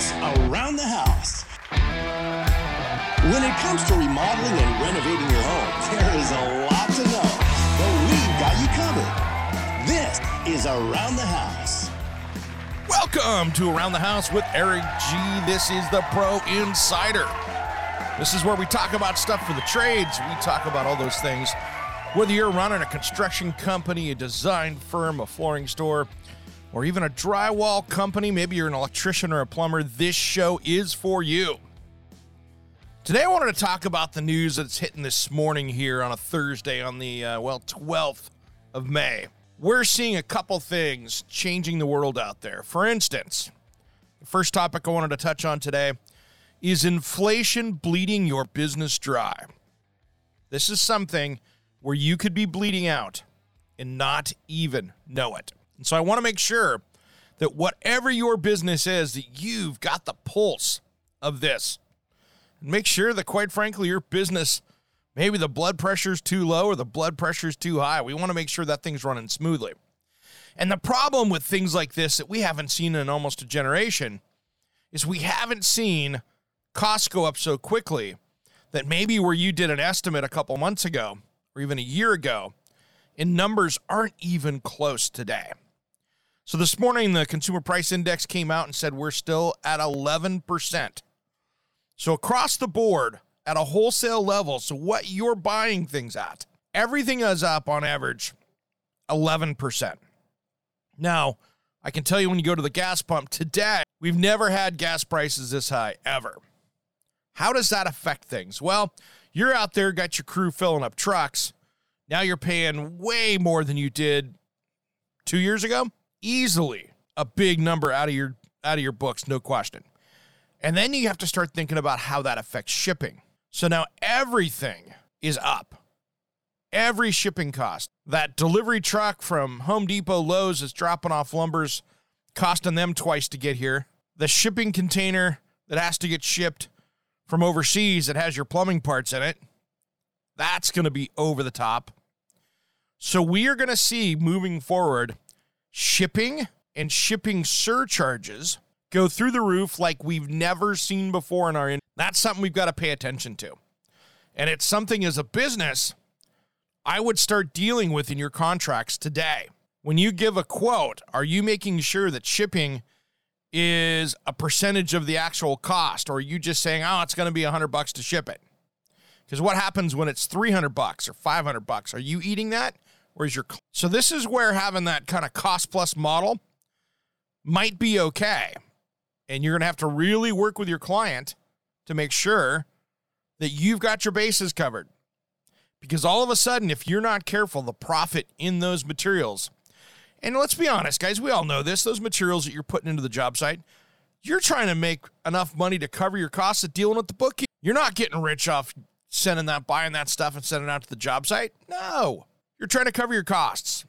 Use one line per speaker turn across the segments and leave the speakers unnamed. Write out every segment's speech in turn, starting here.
Around the House. When it comes to remodeling and renovating your home, there is a lot to know, but we've got you covered. This is Around the House.
Welcome to Around the House with Eric G. This is the Pro Insider. This is where we talk about stuff for the trades. We talk about all those things. Whether you're running a construction company, a design firm, a flooring store, or even a drywall company, maybe you're an electrician or a plumber, this show is for you. Today, I wanted to talk about the news that's hitting this morning here on a Thursday, on the, uh, well, 12th of May. We're seeing a couple things changing the world out there. For instance, the first topic I wanted to touch on today is inflation bleeding your business dry. This is something where you could be bleeding out and not even know it. And so I want to make sure that whatever your business is, that you've got the pulse of this. And make sure that, quite frankly, your business, maybe the blood pressure's too low or the blood pressure's too high. We want to make sure that thing's running smoothly. And the problem with things like this that we haven't seen in almost a generation is we haven't seen costs go up so quickly that maybe where you did an estimate a couple months ago or even a year ago, and numbers aren't even close today. So this morning, the consumer price index came out and said we're still at 11%. So across the board, at a wholesale level, so what you're buying things at, everything is up on average 11%. Now, I can tell you when you go to the gas pump today, we've never had gas prices this high ever. How does that affect things? Well, you're out there, got your crew filling up trucks. Now you're paying way more than you did two years ago. Easily a big number out of your out of your books, no question. And then you have to start thinking about how that affects shipping. So now everything is up. Every shipping cost. That delivery truck from Home Depot Lowe's is dropping off lumbers, costing them twice to get here. The shipping container that has to get shipped from overseas that has your plumbing parts in it, that's going to be over the top. So we are going to see moving forward shipping and shipping surcharges go through the roof like we've never seen before in our in- that's something we've got to pay attention to. And it's something as a business I would start dealing with in your contracts today. When you give a quote, are you making sure that shipping is a percentage of the actual cost or are you just saying oh it's going to be 100 bucks to ship it because what happens when it's 300 bucks or 500 bucks are you eating that is your so this is where having that kind of cost plus model might be okay and you're going to have to really work with your client to make sure that you've got your bases covered because all of a sudden if you're not careful the profit in those materials and let's be honest, guys, we all know this. Those materials that you're putting into the job site, you're trying to make enough money to cover your costs of dealing with the bookie. You're not getting rich off sending that, buying that stuff and sending it out to the job site. No, you're trying to cover your costs.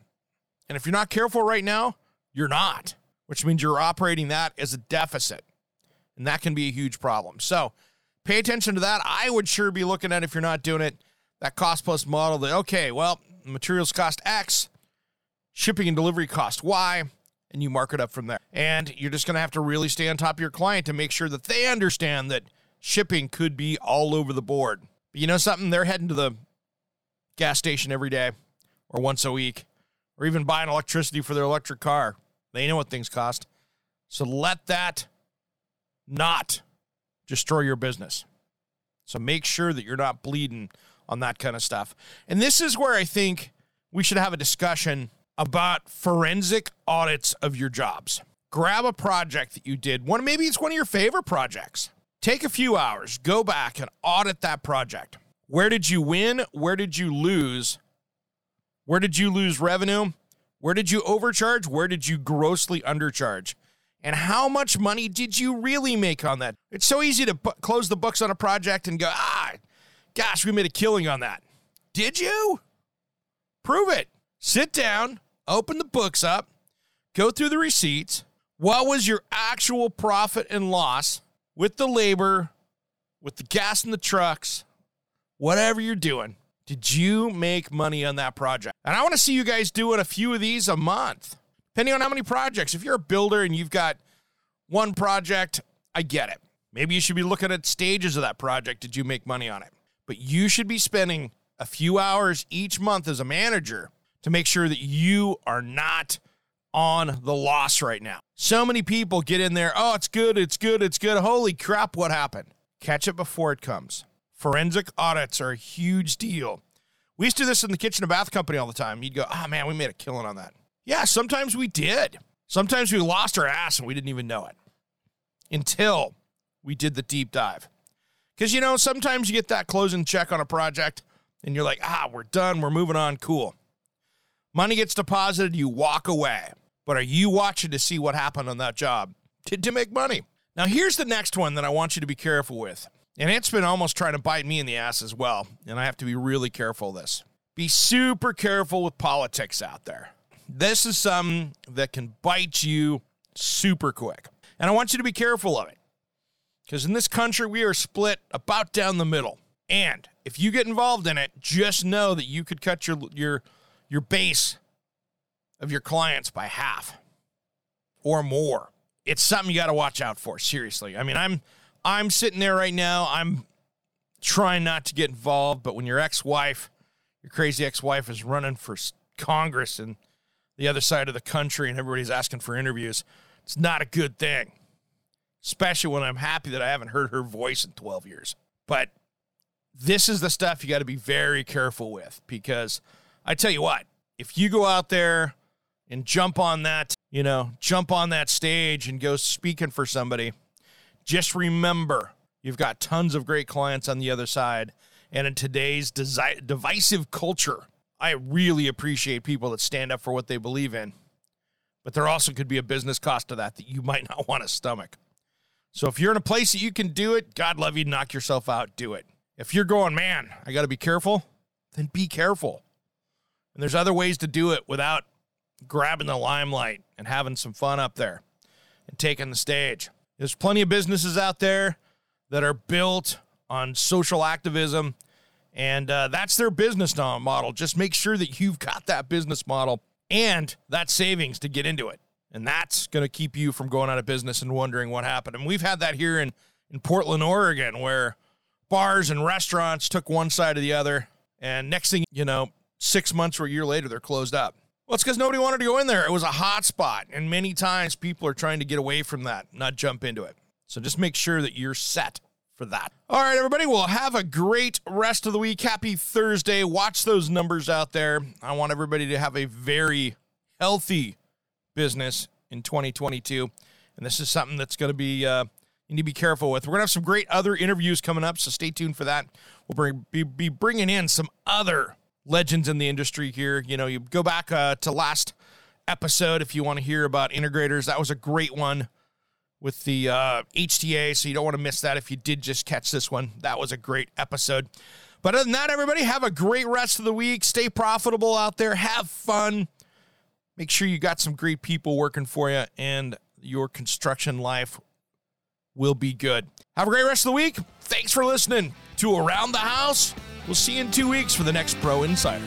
And if you're not careful right now, you're not, which means you're operating that as a deficit. And that can be a huge problem. So pay attention to that. I would sure be looking at if you're not doing it, that cost plus model that, okay, well, materials cost X shipping and delivery cost Y, and you mark it up from there. And you're just going to have to really stay on top of your client to make sure that they understand that shipping could be all over the board. But you know something? They're heading to the gas station every day or once a week or even buying electricity for their electric car. They know what things cost. So let that not destroy your business. So make sure that you're not bleeding on that kind of stuff. And this is where I think we should have a discussion about forensic audits of your jobs. Grab a project that you did, one maybe it's one of your favorite projects. Take a few hours, go back and audit that project. Where did you win? Where did you lose? Where did you lose revenue? Where did you overcharge? Where did you grossly undercharge? And how much money did you really make on that? It's so easy to bu- close the books on a project and go, ah, gosh, we made a killing on that. Did you? Prove it. Sit down, open the books up, go through the receipts. What was your actual profit and loss with the labor, with the gas in the trucks, whatever you're doing? Did you make money on that project? And I want to see you guys doing a few of these a month, depending on how many projects. If you're a builder and you've got one project I get it. Maybe you should be looking at stages of that project. Did you make money on it? But you should be spending a few hours each month as a manager to make sure that you are not on the loss right now. So many people get in there, oh, it's good, it's good, it's good. Holy crap, what happened? Catch it before it comes. Forensic audits are a huge deal. We used to do this in the kitchen and bath company all the time. You'd go, oh man, we made a killing on that. Yeah, sometimes we did. Sometimes we lost our ass and we didn't even know it until we did the deep dive. Because, you know, sometimes you get that closing check on a project and you're like, ah, we're done, we're moving on, cool. Money gets deposited, you walk away. But are you watching to see what happened on that job to, to make money? Now, here's the next one that I want you to be careful with. And it's been almost trying to bite me in the ass as well. And I have to be really careful of this. Be super careful with politics out there. This is something that can bite you super quick. And I want you to be careful of it. Because in this country, we are split about down the middle. And if you get involved in it, just know that you could cut your your your base of your clients by half or more. It's something you got to watch out for, seriously. I mean, I'm I'm sitting there right now. I'm trying not to get involved, but when your ex-wife, your crazy ex-wife is running for Congress and the other side of the country and everybody's asking for interviews, it's not a good thing. Especially when I'm happy that I haven't heard her voice in 12 years. But this is the stuff you got to be very careful with because I tell you what, if you go out there and jump on that, you know, jump on that stage and go speaking for somebody, just remember you've got tons of great clients on the other side. And in today's desi- divisive culture, I really appreciate people that stand up for what they believe in. But there also could be a business cost to that that you might not want to stomach. So if you're in a place that you can do it, God love you, knock yourself out, do it. If you're going, man, I got to be careful, then be careful. And there's other ways to do it without grabbing the limelight and having some fun up there and taking the stage. There's plenty of businesses out there that are built on social activism, and uh, that's their business model. Just make sure that you've got that business model and that savings to get into it. And that's going to keep you from going out of business and wondering what happened. And we've had that here in, in Portland, Oregon, where bars and restaurants took one side or the other. And next thing you know, six months or a year later, they're closed up. Well, it's because nobody wanted to go in there. It was a hot spot. And many times people are trying to get away from that, not jump into it. So just make sure that you're set for that. All right, everybody, well, have a great rest of the week. Happy Thursday. Watch those numbers out there. I want everybody to have a very healthy business in 2022. And this is something that's going to be, uh, you need to be careful with. We're going to have some great other interviews coming up, so stay tuned for that. We'll bring, be, be bringing in some other legends in the industry here. You know, you go back uh, to last episode if you want to hear about integrators. That was a great one with the uh, HTA, so you don't want to miss that if you did just catch this one. That was a great episode. But other than that, everybody, have a great rest of the week. Stay profitable out there. Have fun make sure you got some great people working for you and your construction life will be good. Have a great rest of the week. Thanks for listening to Around the House. We'll see you in two weeks for the next Pro Insider.